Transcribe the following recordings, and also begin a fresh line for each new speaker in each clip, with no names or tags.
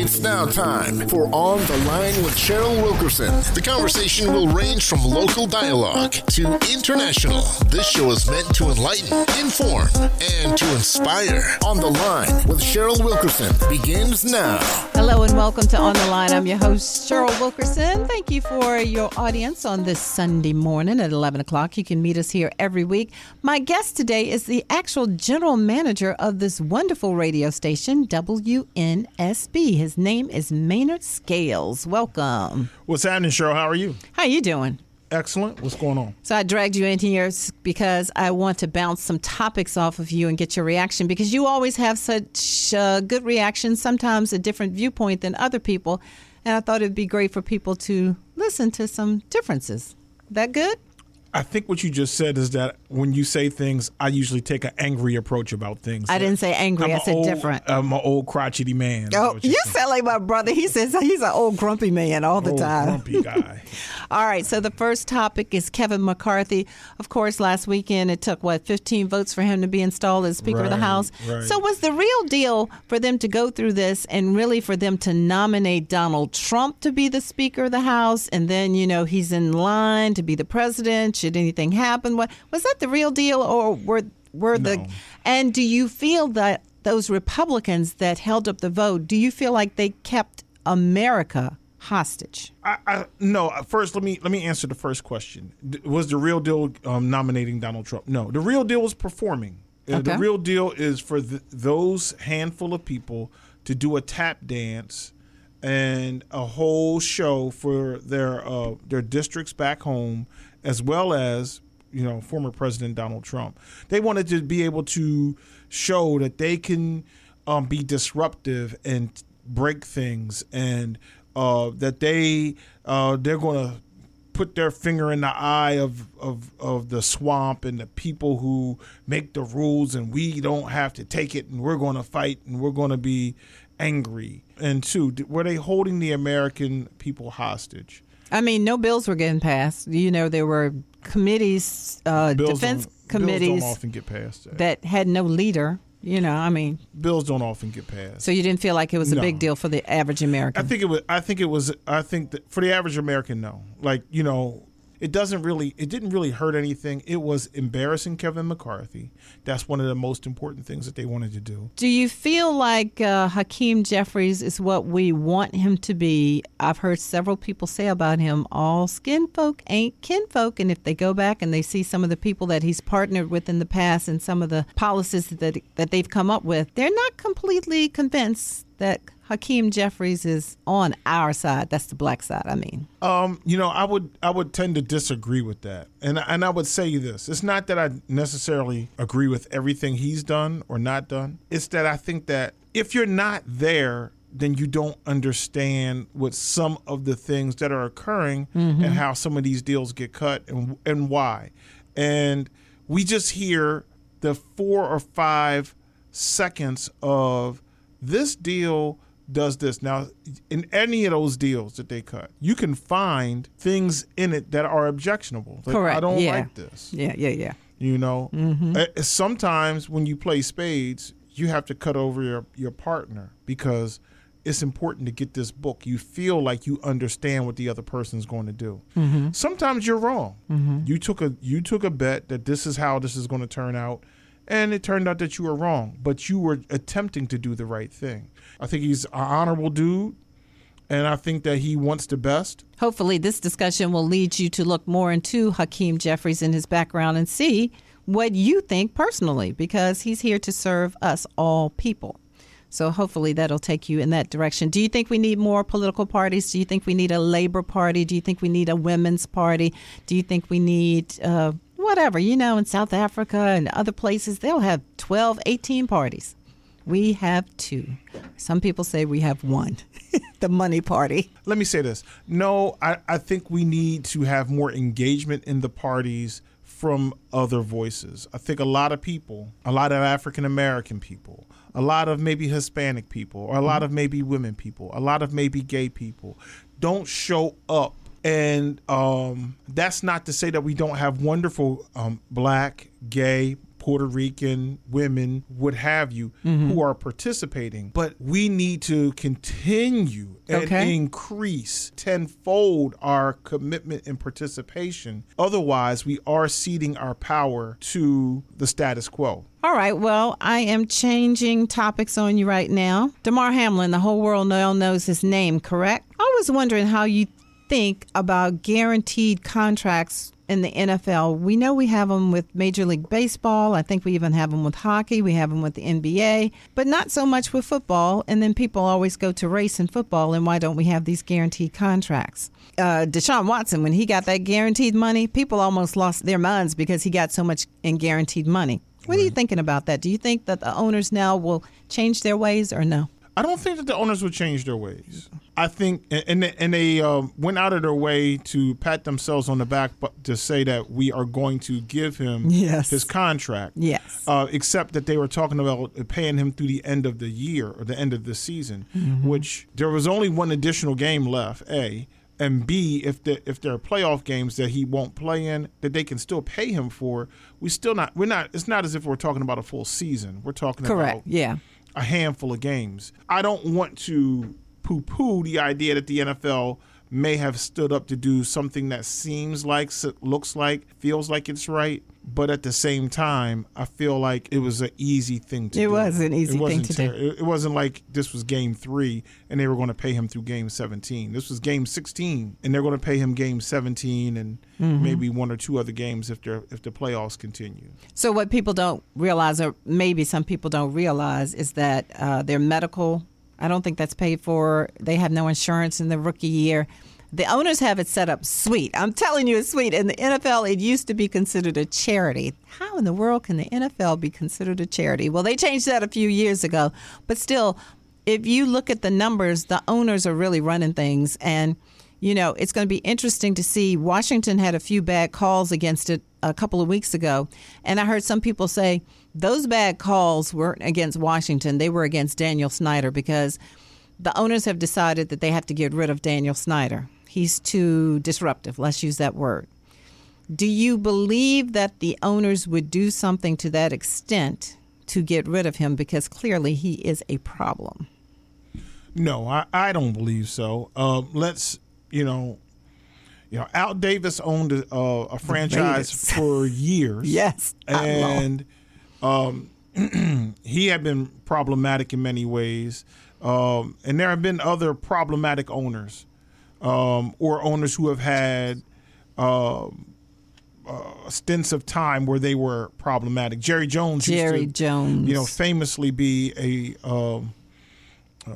It's now time for On the Line with Cheryl Wilkerson. The conversation will range from local dialogue to international. This show is meant to enlighten, inform, and to inspire. On the Line with Cheryl Wilkerson begins now.
Hello and welcome to On the Line. I'm your host, Cheryl Wilkerson. Thank you for your audience on this Sunday morning at 11 o'clock. You can meet us here every week. My guest today is the actual general manager of this wonderful radio station, WNSB. His name is Maynard Scales. Welcome.
What's happening, Cheryl? How are you?
How are you doing?
Excellent. What's going on?
So I dragged you in here because I want to bounce some topics off of you and get your reaction because you always have such uh, good reactions, sometimes a different viewpoint than other people. And I thought it'd be great for people to listen to some differences. That good?
I think what you just said is that when you say things, I usually take an angry approach about things.
I didn't say angry.
I'm
I said
old-
different.
I'm an old crotchety man.
Oh, you
saying.
sound like my brother. He says he's an old grumpy man all the
old
time.
grumpy guy.
All right, so the first topic is Kevin McCarthy. Of course, last weekend it took, what, 15 votes for him to be installed as Speaker of the House.
right.
So, was the real deal for them to go through this and really for them to nominate Donald Trump to be the Speaker of the House? And then, you know, he's in line to be the president should anything happen? What Was that the real deal, or were, were the. And do you feel that those Republicans that held up the vote, do you feel like they kept America hostage?
I, I no. First, let me let me answer the first question. D- Was the real deal um, nominating Donald Trump? No, the real deal was performing. Uh, The real deal is for th- those handful of people to do a tap dance and a whole show for their uh, their districts back home, as well as you know former President Donald Trump. They wanted to be able to show that they can um, be disruptive and break things, and uh, that they uh, they're going to put their finger in the eye of, of of the swamp and the people who make the rules, and we don't have to take it, and we're going to fight, and we're going to be angry. And two, were they holding the American people hostage?
I mean, no bills were getting passed. You know, there were committees, uh,
Bills
defense committees
bills don't often get passed. That.
that had no leader. You know, I mean,
bills don't often get passed.
so you didn't feel like it was a
No.
big deal for the average American.
I think it was. I think it was. I think that for the average American, no. Like you know, it doesn't really. It didn't really hurt anything. It was embarrassing Kevin McCarthy. That's one of the most important things that they wanted to do.
Do you feel like uh, Hakeem Jeffries is what we want him to be? I've heard several people say about him, all skin folk ain't kinfolk. And if they go back and they see some of the people that he's partnered with in the past and some of the policies that, that they've come up with, they're not completely convinced that Hakeem Jeffries is on our side. That's the black side, I mean.
Um, you know, I would I would tend to disagree with that, and and I would say this: it's not that I necessarily agree with everything he's done or not done. It's that I think that if you're not there, then you don't understand what some of the things that are occurring and how some of these deals get cut and and why. And we just hear the four or five seconds of this deal does this. Now, in any of those deals that they cut, you can find things in it that are objectionable. Like,
Correct.
I don't
yeah.
like this.
Yeah, yeah, yeah.
You know, Uh, sometimes when you play spades, you have to cut over your, your partner because it's important to get this book. You feel like you understand what the other person's going to do. Sometimes you're wrong. You took a you took a bet that this is how this is going to turn out, and it turned out that you were wrong. But you were attempting to do the right thing. I think he's an honorable dude, and I think that he wants the best.
Hopefully, this discussion will lead you to look more into Hakeem Jeffries and his background and see what you think personally, because he's here to serve us all people. So, hopefully, that'll take you in that direction. Do you think we need more political parties? Do you think we need a labor party? Do you think we need a women's party? Do you think we need uh, whatever? You know, in South Africa and other places, they'll have 12, 18 parties. We have two. Some people say we have one the money party.
let me say this. No, I, I think we need to have more engagement in the parties from other voices. I think a lot of people, a lot of African American people, a lot of maybe Hispanic people, or a lot mm-hmm. of maybe women people, a lot of maybe gay people don't show up. And um, that's not to say that we don't have wonderful um, black, gay, Puerto Rican women, what have you,
Mm-hmm.
who are participating. But we need to continue and
Okay.
increase tenfold our commitment and participation. Otherwise, we are ceding our power to the status quo.
All right, well, I am changing topics on you right now. Damar Hamlin, the whole world now knows his name, correct? I was wondering how you think about guaranteed contracts in the NFL. We know we have them with Major League Baseball. I think we even have them with hockey. We have them with the NBA, but not so much with football. And then people always go to race in football, and why don't we have these guaranteed contracts? Uh, Deshaun Watson, when he got that guaranteed money, people almost lost their minds because he got so much in guaranteed money. What are you thinking about that? Do you think that the owners now will change their ways or no?
I don't think that the owners would change their ways. I think, and they, and they um, went out of their way to pat themselves on the back, but to say that we are going to give him
Yes.
his contract.
Yes.
Uh, except that they were talking about paying him through the end of the year or the end of the season, which there was only one additional game left. A and B, if the if there are playoff games that he won't play in, that they can still pay him for. We still not. We're not. It's not as if we're talking about a full season. We're talking
Correct.
about
Yeah.
A handful of games. I don't want to poo poo the idea that the NFL may have stood up to do something that seems like, looks like, feels like it's right. But at the same time, I feel like it was an easy thing to do.
It
do.
was an easy thing to do.
It it wasn't like this was game three and they were going to pay him through game 17. This was game 16 and they're going to pay him game 17 and
Mm-hmm.
maybe one or two other games if they're if the playoffs continue.
So what people don't realize, or maybe some people don't realize, is that uh, their medical. I don't think that's paid for. They have no insurance in the rookie year. The owners have it set up sweet. I'm telling you, it's sweet. In the NFL, it used to be considered a charity. How in the world can the NFL be considered a charity? Well, they changed that a few years ago, but still, if you look at the numbers, the owners are really running things and you know, it's going to be interesting to see. Washington had a few bad calls against it a couple of weeks ago. And I heard some people say those bad calls weren't against Washington, they were against Daniel Snyder because the owners have decided that they have to get rid of Daniel Snyder. He's too disruptive. Let's use that word. Do you believe that the owners would do something to that extent to get rid of him? Because clearly he is a problem.
No, I, I don't believe so. Um, let's you know, you know, Al Davis owned a, a, a franchise for years.
Yes,
and um, he had been problematic in many ways, um, and there have been other problematic owners um, or owners who have had. Um, uh, stints of time where they were problematic. Jerry Jones,
Jerry
used to,
Jones.
you know, famously be a um, a,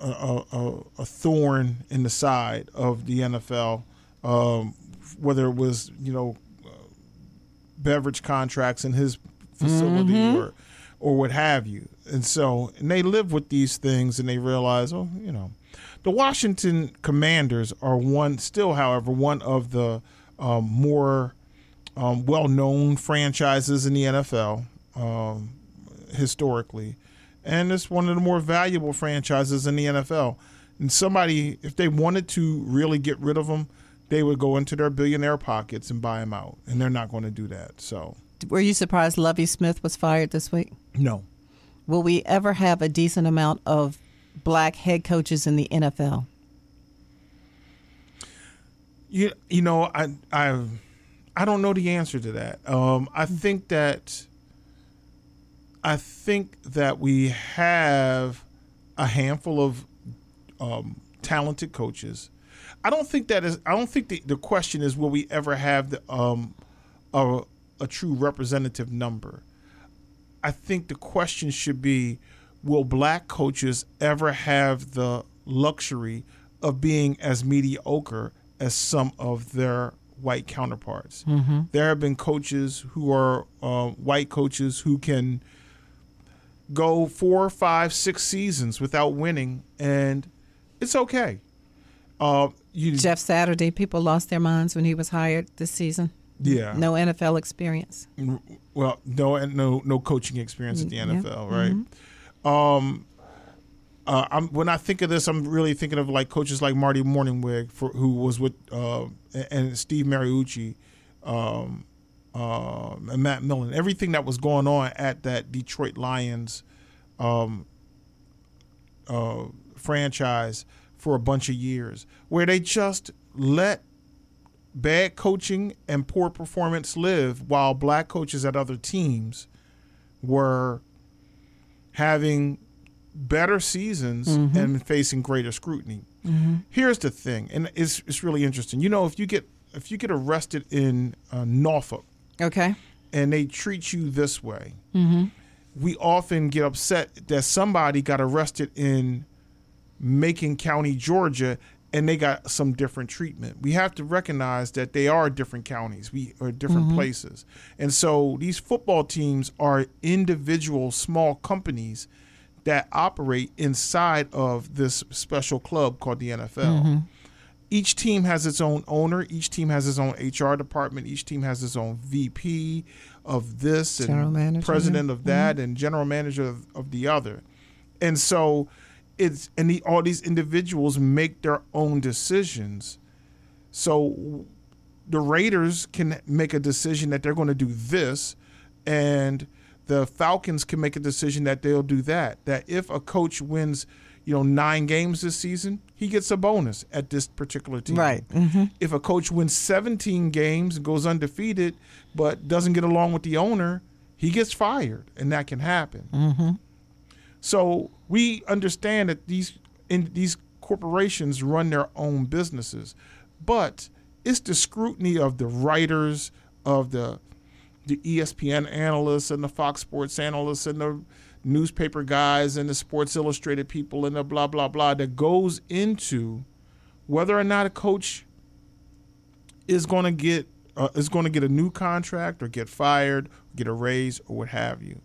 a, a- a thorn in the side of the NFL, um, whether it was you know uh, beverage contracts in his facility
Mm-hmm.
or or what have you. And so and they live with these things and they realize, oh, you know, the Washington Commanders are one still, however, one of the um, more um, well-known franchises in the NFL um, historically, and it's one of the more valuable franchises in the NFL. And somebody, if they wanted to really get rid of them, they would go into their billionaire pockets and buy them out, and they're not going to do that. So,
Were you surprised Lovie Smith was fired this week?
no,
Will we ever have a decent amount of black head coaches in the NFL?
you you know, I I I don't know the answer to that. Um, I think that I think that we have a handful of um, talented coaches. I don't think that is. I don't think the, the question is will we ever have the um, a, a true representative number. I think the question should be will black coaches ever have the luxury of being as mediocre as some of their white counterparts? There have been coaches who are uh, white coaches who can go four, five, six seasons without winning, and it's okay. Uh, you,
Jeff Saturday, people lost their minds when he was hired this season.
yeah,
No NFL experience.
well, no, and no, no coaching experience at the
Mm, yeah. Mm-hmm.
NFL, right? Um, uh, I'm, when I think of this, I'm really thinking of like coaches like Marty Mornhinweg, for, who was with uh, and Steve Mariucci, um, and Matt Millen, everything that was going on at that Detroit Lions um, uh, franchise for a bunch of years, where they just let bad coaching and poor performance live while black coaches at other teams were having better seasons
Mm-hmm.
and facing greater scrutiny. Here's the thing, and it's it's really interesting. You know, if you get if you get arrested in uh, Norfolk
Okay.
and they treat you this way, mm-hmm. we often get upset that somebody got arrested in Macon County, Georgia, and they got some different treatment. We have to recognize that they are different counties, we are different mm-hmm. places, and so these football teams are individual small companies that operate inside of this special club called the NFL mm-hmm. Each team has its own owner. Each team has its own HR department. Each team has its own VP of this and
manager,
president of that mm-hmm. and general manager of, of the other. And so it's and the, all these individuals make their own decisions. So the Raiders can make a decision that they're going to do this, and the Falcons can make a decision that they'll do that. That if a coach wins, you know, nine games this season, he gets a bonus at this particular team.
Right. Mm-hmm.
If a coach wins 17 games and goes undefeated, but doesn't get along with the owner, he gets fired, and that can happen.
Mm-hmm.
So we understand that these in these corporations run their own businesses, but it's the scrutiny of the writers, of the the ESPN analysts and the Fox Sports analysts and the newspaper guys and the Sports Illustrated people and the blah blah blah that goes into whether or not a coach is going to get uh, is going to get a new contract or get fired, get a raise or what have you.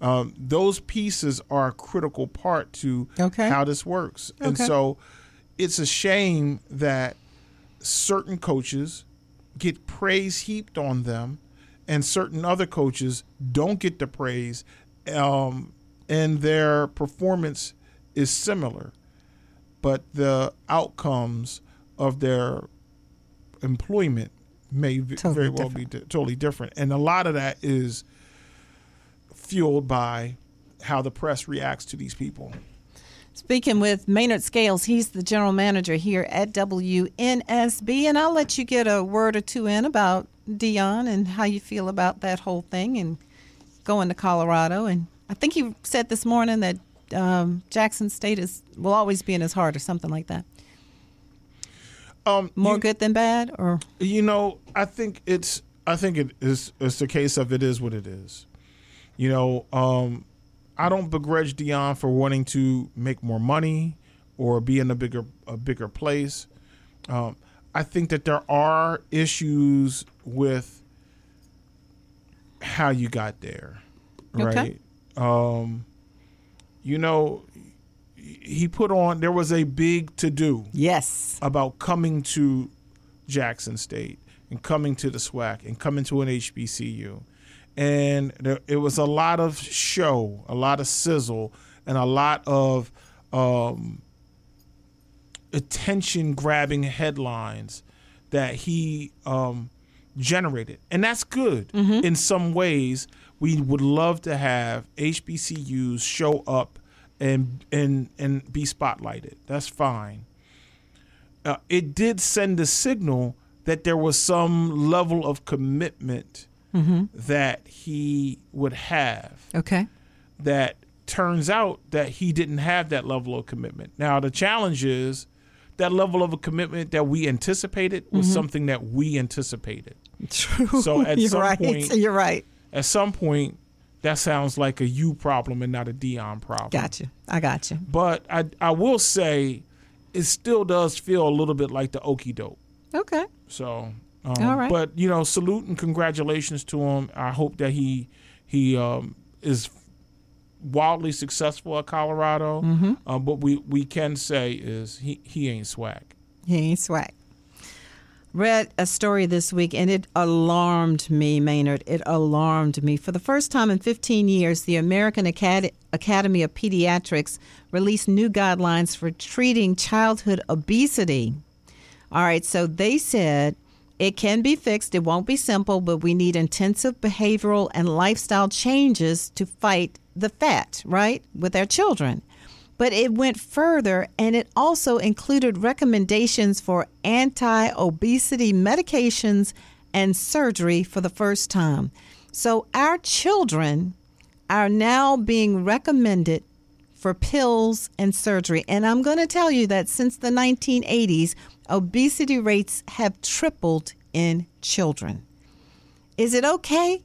Um, those pieces are a critical part to
Okay.
how this works, and so it's a shame that certain coaches get praise heaped on them, and certain other coaches don't get the praise, um, and their performance is similar, but the outcomes of their employment may v-
Totally
very well be di- totally different, and a lot of that is fueled by how the press reacts to these people.
Speaking with Maynard Scales, he's the general manager here at WNSB, and I'll let you get a word or two in about Deion and how you feel about that whole thing and going to Colorado. And I think you said this morning that um, Jackson State is will always be in his heart or something like that.
Um,
More
you-
good than bad, or
You know, I think it's I think it is it's the case of it is what it is. You know, um, I don't begrudge Deion for wanting to make more money or be in a bigger a bigger place. Um, I think that there are issues with how you got there,
Okay.
Um, you know, he put on there was a big to do
yes,
about coming to Jackson State and coming to the SWAC and coming to an HBCU. And there, it was a lot of show, a lot of sizzle, and a lot of um, attention grabbing headlines that he um, generated. And that's good mm-hmm. in some ways. We would love to have HBCUs show up and and and be spotlighted. That's fine uh, it did send a signal that there was some level of commitment mm-hmm. that he would have.
okay,
That turns out that he didn't have that level of commitment. Now the challenge is that level of a commitment that we anticipated was mm-hmm. something that we anticipated.
true.
So at
you're
some
right.
point-
you're right.
At some point, that sounds like a you problem and not a Deion problem.
Gotcha. I got you.
But I I will say, it still does feel a little bit like the okey doke.
Okay.
So, um,
All right.
but you know, salute and congratulations to him. I hope that he he um, is wildly successful at Colorado.
Mm-hmm.
Um, but we we can say is he he ain't swag.
He ain't swag. Read a story this week and it alarmed me, Maynard. It alarmed me. For the first time in 15 years, the American Acad- Academy of Pediatrics released new guidelines for treating childhood obesity. All right, so they said It can be fixed. It won't be simple, but we need intensive behavioral and lifestyle changes to fight the fat, right, with our children. But it went further and it also included recommendations for anti obesity medications and surgery for the first time. So our children are now being recommended for pills and surgery. And I'm going to tell you that since the 1980s, obesity rates have tripled in children. Is it okay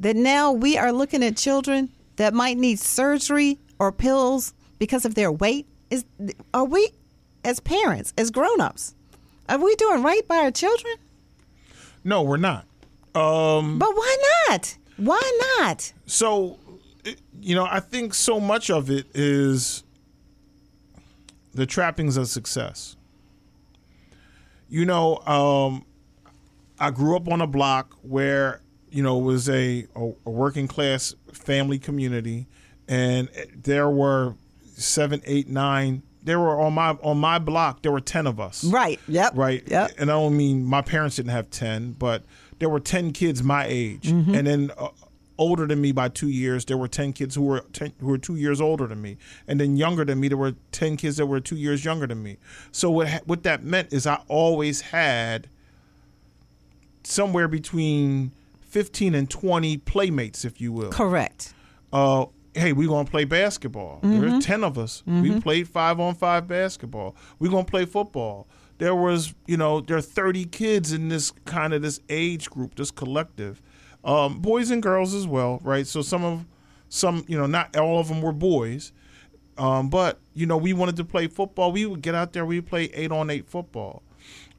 that now we are looking at children that might need surgery or pills because of their weight? Is are we as parents, as grown-ups, are we doing right by our children?
No, we're not. Um,
but why not? Why not?
So, you know, I think so much of it is the trappings of success. You know, um, I grew up on a block where you know it was a, a, a working class family community, and there were seven, eight, nine there were on my on my block there were 10 of us.
Right. Yep.
Right?
Yep.
And i don't mean my parents didn't have 10 but there were 10 kids my age. Mm-hmm. and then uh, older than me by two years there were 10 kids who were 10, who were two years older than me. And then younger than me there were 10 kids that were two years younger than me. So what what that meant is i always had somewhere between 15 and 20 playmates if you will.
Correct.
Uh, hey, we're gonna play basketball. Mm-hmm. There's ten of us. Mm-hmm. We played five on five basketball. We're gonna play football. There was, you know, there are 30 kids in this kind of this age group, this collective, um, boys and girls as well, right? So some of, some, you know, not all of them were boys, um, but you know, we wanted to play football. We would get out there. We play eight on eight football.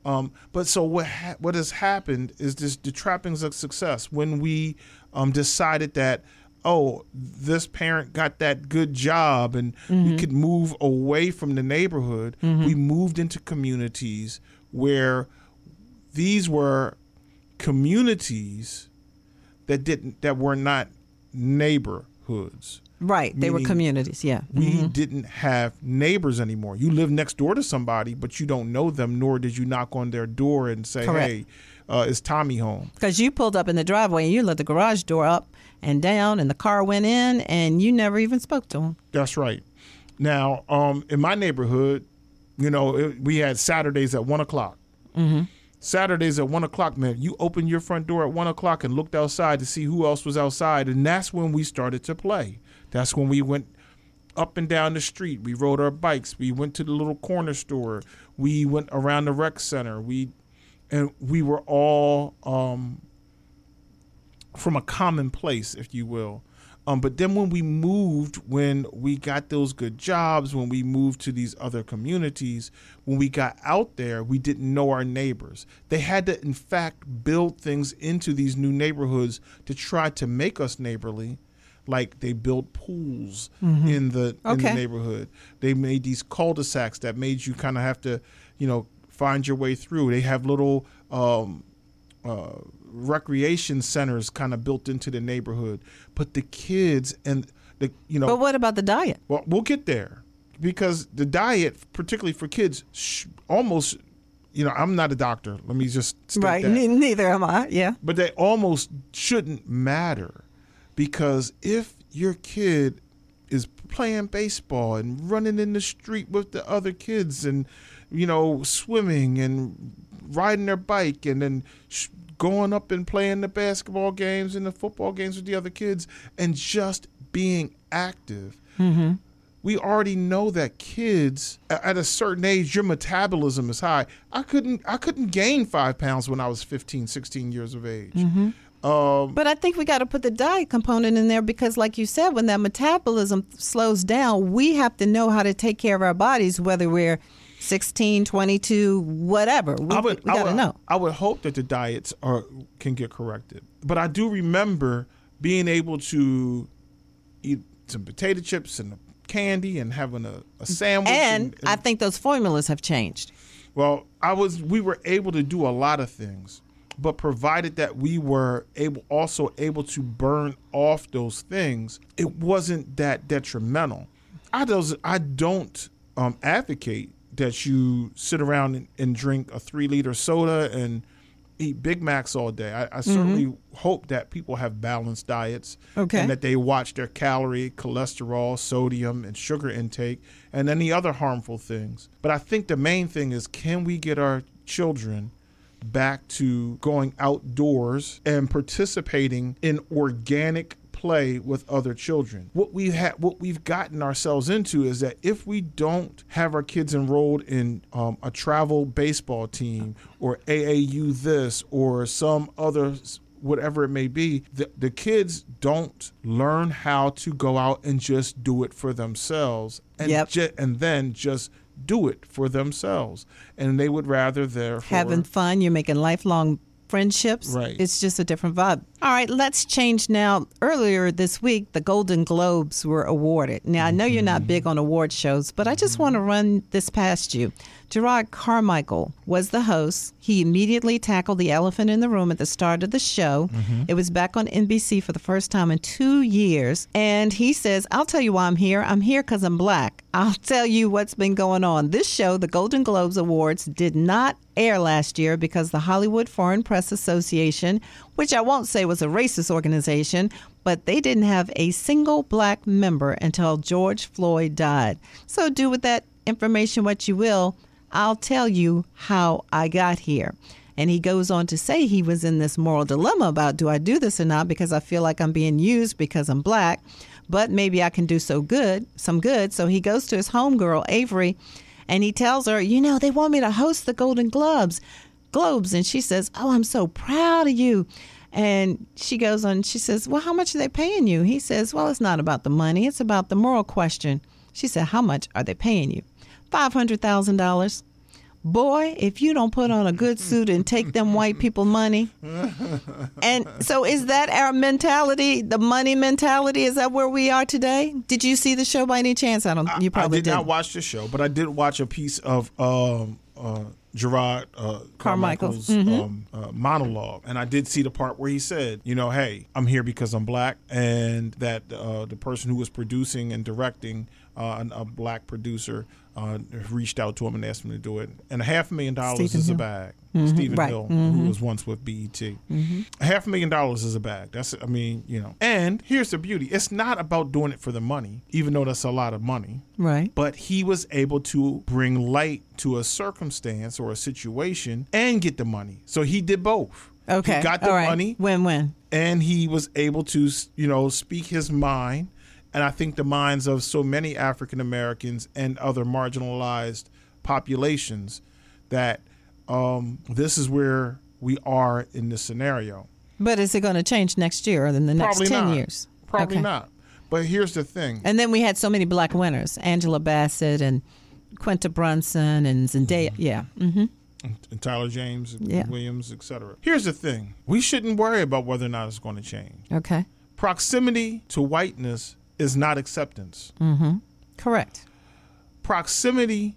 Um, but so what ha- what has happened is this the trappings of success when we um, decided that oh, this parent got that good job and mm-hmm. we could move away from the neighborhood. Mm-hmm. We moved into communities where these were communities that didn't that were not neighborhoods.
Right, they were communities. Yeah,
we mm-hmm. didn't have neighbors anymore. You live next door to somebody, but you don't know them, nor did you knock on their door and say, Correct. "Hey, uh, is Tommy home?"
Because you pulled up in the driveway and you let the garage door up, and down, and the car went in, and you never even spoke to him.
That's right. Now, um, in my neighborhood, you know, it, we had Saturdays at one o'clock. Mm-hmm. Saturdays at one o'clock, man. You opened your front door at one o'clock and looked outside to see who else was outside, and that's when we started to play. That's when we went up and down the street. We rode our bikes. We went to the little corner store. We went around the rec center. We and we were all um, from a common place, if you will. Um, but then when we moved, when we got those good jobs, when we moved to these other communities, when we got out there, we didn't know our neighbors. They had to, in fact, build things into these new neighborhoods to try to make us neighborly. Like they built pools mm-hmm. in the okay. in the neighborhood. They made these cul-de-sacs that made you kind of have to, you know, find your way through. They have little um, uh, recreation centers kind of built into the neighborhood, but the kids and the you know.
But what about the diet?
Well, we'll get there because the diet, particularly for kids, sh- almost. You know, I'm not a doctor. Let me just
right.
That.
neither am I. Yeah.
But they almost shouldn't matter because if your kid is playing baseball and running in the street with the other kids and you know swimming and riding their bike and then sh- going up and playing the basketball games and the football games with the other kids and just being active. Mm-hmm. We already know that kids at a certain age, your metabolism is high. I couldn't, I couldn't gain five pounds when I was 15, 16 years of age. Mm-hmm.
Um, but I think we got to put the diet component in there because, like you said, when that metabolism slows down, we have to know how to take care of our bodies, whether we're 16, 22, whatever. We, I would, we gotta
I would,
know.
I would hope that the diets are can get corrected. But I do remember being able to eat some potato chips and candy and having a, a sandwich.
And, and, and I think those formulas have changed.
Well, I was we were able to do a lot of things, but provided that we were able also able to burn off those things, it wasn't that detrimental. I does I don't um, advocate that you sit around and, and drink a three liter soda and eat Big Macs all day. I, I certainly mm-hmm. hope that people have balanced diets
Okay.
and that they watch their calorie, cholesterol, sodium, and sugar intake, and any other harmful things. But I think the main thing is can we get our children back to going outdoors and participating in organic play with other children. What we have, what we've gotten ourselves into is that if we don't have our kids enrolled in um, a travel baseball team or AAU this or some other whatever it may be, the, the kids don't learn how to go out and just do it for themselves and
Yep.
ju- and then just do it for themselves. And they would rather they're
having fun. You're making lifelong friendships.
Right.
It's just a different vibe. All right, let's change now. Earlier this week, the Golden Globes were awarded. Now, I know you're not mm-hmm. big on award shows, but I just want to run this past you. Jerrod Carmichael was the host. He immediately tackled the elephant in the room at the start of the show. Mm-hmm. It was back on NBC for the first time in two years. And he says, I'll tell you why I'm here. I'm here because I'm black. I'll tell you what's been going on. This show, the Golden Globes Awards, did not air last year because the Hollywood Foreign Press Association, which I won't say was a racist organization, but they didn't have a single black member until George Floyd died. So do with that information what you will. I'll tell you how I got here. And he goes on to say he was in this moral dilemma about do I do this or not because I feel like I'm being used because I'm black, but maybe I can do so good, some good. So he goes to his homegirl, Avery, and he tells her, you know, they want me to host the Golden Globes, Globes, and she says, "Oh, I'm so proud of you." And she goes on, she says, "Well, how much are they paying you?" He says, "Well, it's not about the money; it's about the moral question." She said, "How much are they paying you?" Five hundred thousand dollars. Boy, if you don't put on a good suit and take them white people money. And so is that our mentality, the money mentality? Is that where we are today? Did you see the show by any chance? I don't you probably
I did
not
not watch the show, but I did watch a piece of um, uh, Jerrod uh,
Carmichael's.
Carmichael's um, uh, monologue, and I did see the part where he said, "You know, hey, I'm here because I'm black," and that uh, the person who was producing and directing, uh, an- a black producer, uh, reached out to him and asked him to do it, and a half a million dollars
Stephen
is a
Hill.
bag. Stephen
right.
Hill, who was once with BET, a half a million dollars is a bag. That's, I mean, you know, and here's the beauty: it's not about doing it for the money, even though that's a lot of money
Right.
but he was able to bring light to a circumstance or a situation and get the money. So he did both.
Okay.
He got the
right.
money
Win win.
and he was able to, you know, speak his mind. And I think the minds of so many African Americans and other marginalized populations that um, this is where we are in this scenario.
But is it going to change next year or in the next
Probably
10
not.
years?
Probably
Okay.
not. But here's the thing.
And then we had so many black winners Angela Bassett and Quinta Brunson and Zendaya. Yeah. Mm-hmm.
and Tyler James,
Yeah.
Williams, etc. Here's the thing: we shouldn't worry about whether or not it's going to change.
Okay.
Proximity to whiteness is not acceptance. Mm-hmm.
Correct.
Proximity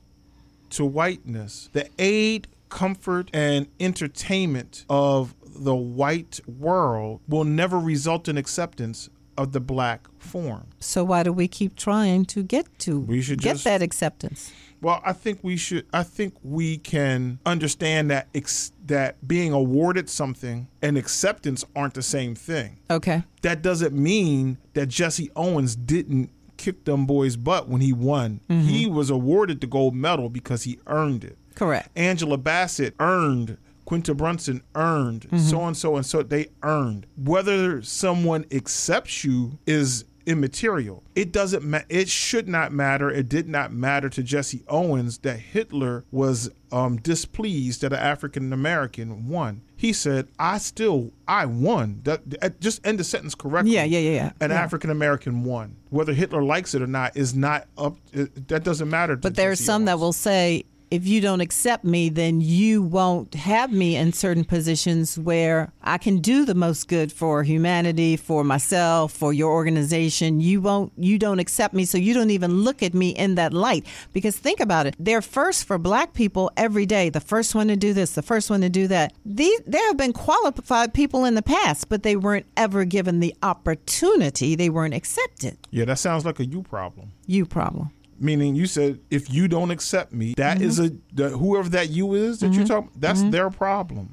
to whiteness, the aid, comfort, and entertainment of the white world will never result in acceptance of the black form.
So why do we keep trying to get to
We should
get
just-
that acceptance?
Well, I think we should. I think we can understand that ex, that being awarded something and acceptance aren't the same thing.
Okay.
that doesn't mean that Jesse Owens didn't kick them boys' butt when he won. Mm-hmm. He was awarded the gold medal because he earned it.
Correct.
Angela Bassett earned. Quinta Brunson earned. So and so and so they earned. Whether someone accepts you is immaterial. It doesn't ma- it should not matter. It did not matter to Jesse Owens that Hitler was um, displeased that an African American won. He said, "I still I won." That, just end the sentence correctly.
Yeah, yeah, yeah, yeah.
An
Yeah.
African American won. Whether Hitler likes it or not is not up. It, that doesn't matter. To
But there are some that will say, if you don't accept me, then you won't have me in certain positions where I can do the most good for humanity, for myself, for your organization. You won't, you don't accept me, so you don't even look at me in that light. Because think about it, they're first for black people every day, the first one to do this, the first one to do that. These, there have been qualified people in the past, but they weren't ever given the opportunity. They weren't accepted.
Yeah, that sounds like a you problem.
You problem.
Meaning you said if you don't accept me, that is a the, whoever that you is that you're talking. That's their problem.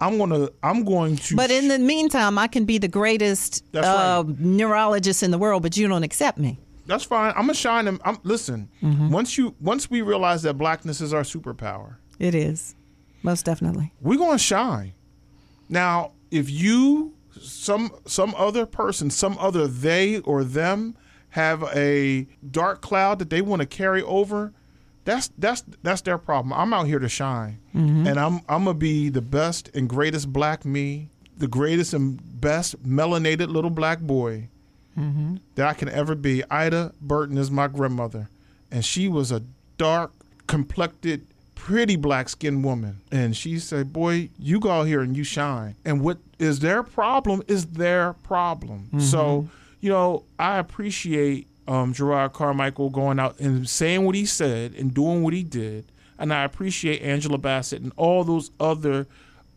I'm gonna I'm going to.
But in the meantime, I can be the greatest
That's
uh,
right.
neurologist in the world, but you don't accept me.
that's fine. I'm gonna shine them. I'm listen.
Mm-hmm.
Once you once we realize that blackness is our superpower,
It is. Most definitely.
we're gonna shine. Now, if you some some other person, some other they or them have a dark cloud that they want to carry over, that's that's that's their problem. I'm out here to shine, mm-hmm. and I'm I'm gonna be the best and greatest black me, the greatest and best melanated little black boy mm-hmm. that I can ever be. Ida Burton is my grandmother, and she was a dark complected, pretty black skinned woman. And she said, Boy, you go out here and you shine. And what is their problem is their problem. So, mm-hmm. You know, I appreciate um, Jerrod Carmichael going out and saying what he said and doing what he did. And I appreciate Angela Bassett and all those other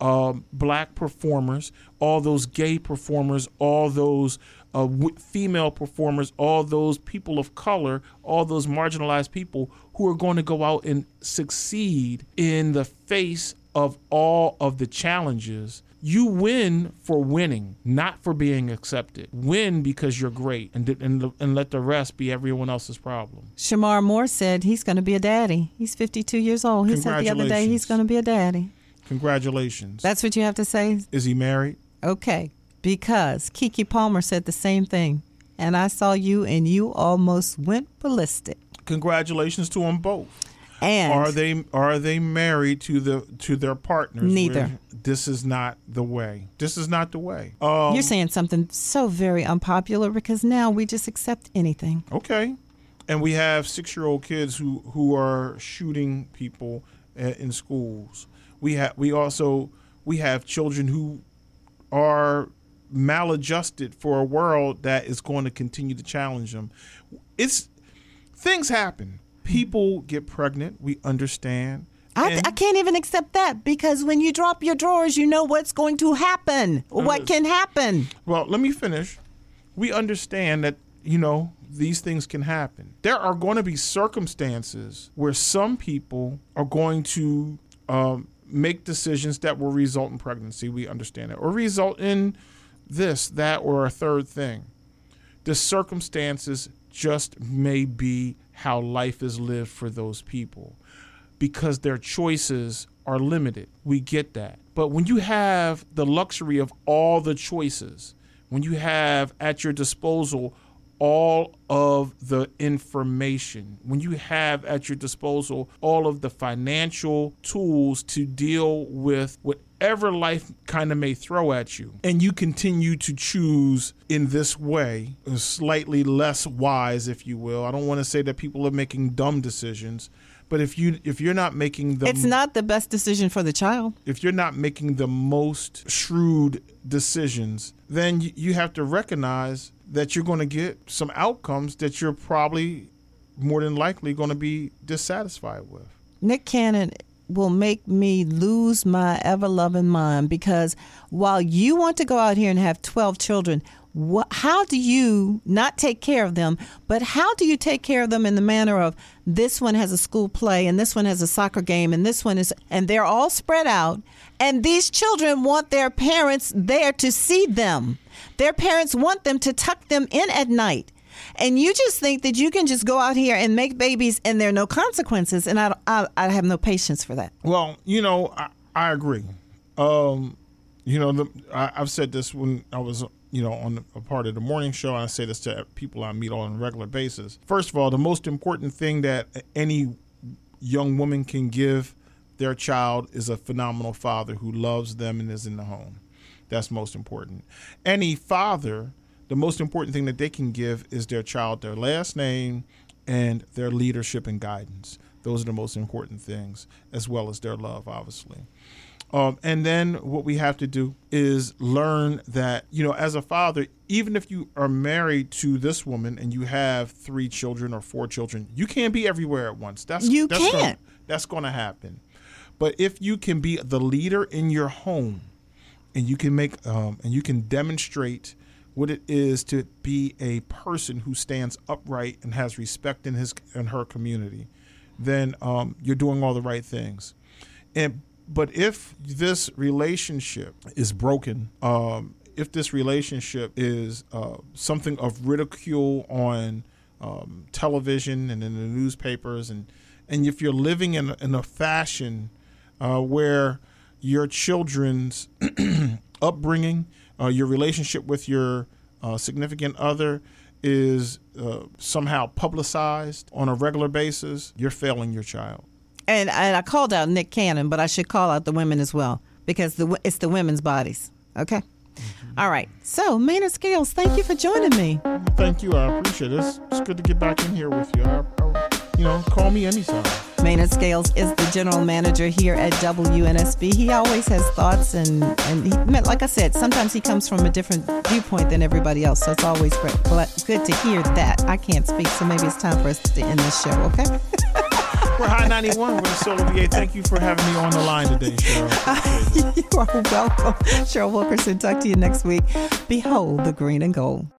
um, black performers, all those gay performers, all those uh, w- female performers, all those people of color, all those marginalized people who are going to go out and succeed in the face of all of the challenges. You win for winning, not for being accepted. Win because you're great, and and, and let the rest be everyone else's problem.
Shemar Moore said he's going to be a daddy. He's 52 years old. He said the other day he's going to be a daddy.
Congratulations.
That's what you have to say?
Is he married?
Okay. Because Keke Palmer said the same thing. And I saw you and you almost went ballistic.
Congratulations to them both.
And
are they are they married to the to their partners?
Neither.
This is not the way. This is not the way. Um,
you're saying something so very unpopular because now we just accept anything.
okay, and we have six year old kids who who are shooting people in schools. We have we also we have children who are maladjusted for a world that is going to continue to challenge them. It's things happen. People get pregnant. We understand.
I,
And-
I can't even accept that because when you drop your drawers, you know what's going to happen, what can happen.
Well, let me finish. We understand that, you know, these things can happen. There are going to be circumstances where some people are going to um, make decisions that will result in pregnancy. We understand that. Or result in this, that, or a third thing. The circumstances just may be how life is lived for those people because their choices are limited. We get that. But when you have the luxury of all the choices, when you have at your disposal all of the information, when you have at your disposal all of the financial tools to deal with whatever life kind of may throw at you, and you continue to choose in this way, slightly less wise, if you will. I don't want to say that people are making dumb decisions, but if you if you're not making the
It's not the best decision for the child.
if you're not making the most shrewd decisions, then you, you have to recognize that you're going to get some outcomes that you're probably more than likely going to be dissatisfied with.
Nick Cannon will make me lose my ever loving mind because while you want to go out here and have 12 children, how do you not take care of them, but how do you take care of them in the manner of this one has a school play and this one has a soccer game and this one is, and they're all spread out, and these children want their parents there to see them. Their parents want them to tuck them in at night. And you just think that you can just go out here and make babies and there are no consequences. And I, I, I have no patience for that.
Well, you know, I, I agree. Um, you know, the, I, I've said this when I was, you know, on a part of the morning show. I say this to people I meet on a regular basis. First of all, the most important thing that any young woman can give their child is a phenomenal father who loves them and is in the home. That's most important. Any father, the most important thing that they can give is their child their last name and their leadership and guidance. Those are the most important things, as well as their love, obviously. Um, and then what we have to do is learn that, you know, as a father, even if you are married to this woman and you have three children or four children, you can't be everywhere at once. That's
You
that's Gonna,
can't.
that's going to happen. But if you can be the leader in your home, and you can make um, and you can demonstrate what it is to be a person who stands upright and has respect in his in her community, then um, you're doing all the right things. And but if this relationship is broken, um, if this relationship is uh, something of ridicule on um, television and in the newspapers, and and if you're living in, in a fashion uh, where your children's upbringing, uh, your relationship with your uh, significant other is uh, somehow publicized on a regular basis, you're failing your child.
And, and I called out Nick Cannon, but I should call out the women as well because the, it's the women's bodies. Okay. Mm-hmm. All right. So, Maynard Scales, thank you for joining me.
Thank you. I appreciate it. It's, it's good to get back in here with you. I, I, you know, call me anytime.
Maynard Scales is the general manager here at WNSB. He always has thoughts, and and he, like I said, sometimes he comes from a different viewpoint than everybody else. So it's always great, good to hear that. I can't speak, so maybe it's time for us to end this show. Okay.
We're High 91 with Solar VA. Thank you for having me on the line today, Cheryl.
you are welcome. Cheryl Wilkerson, talk to you next week. Behold the green and gold.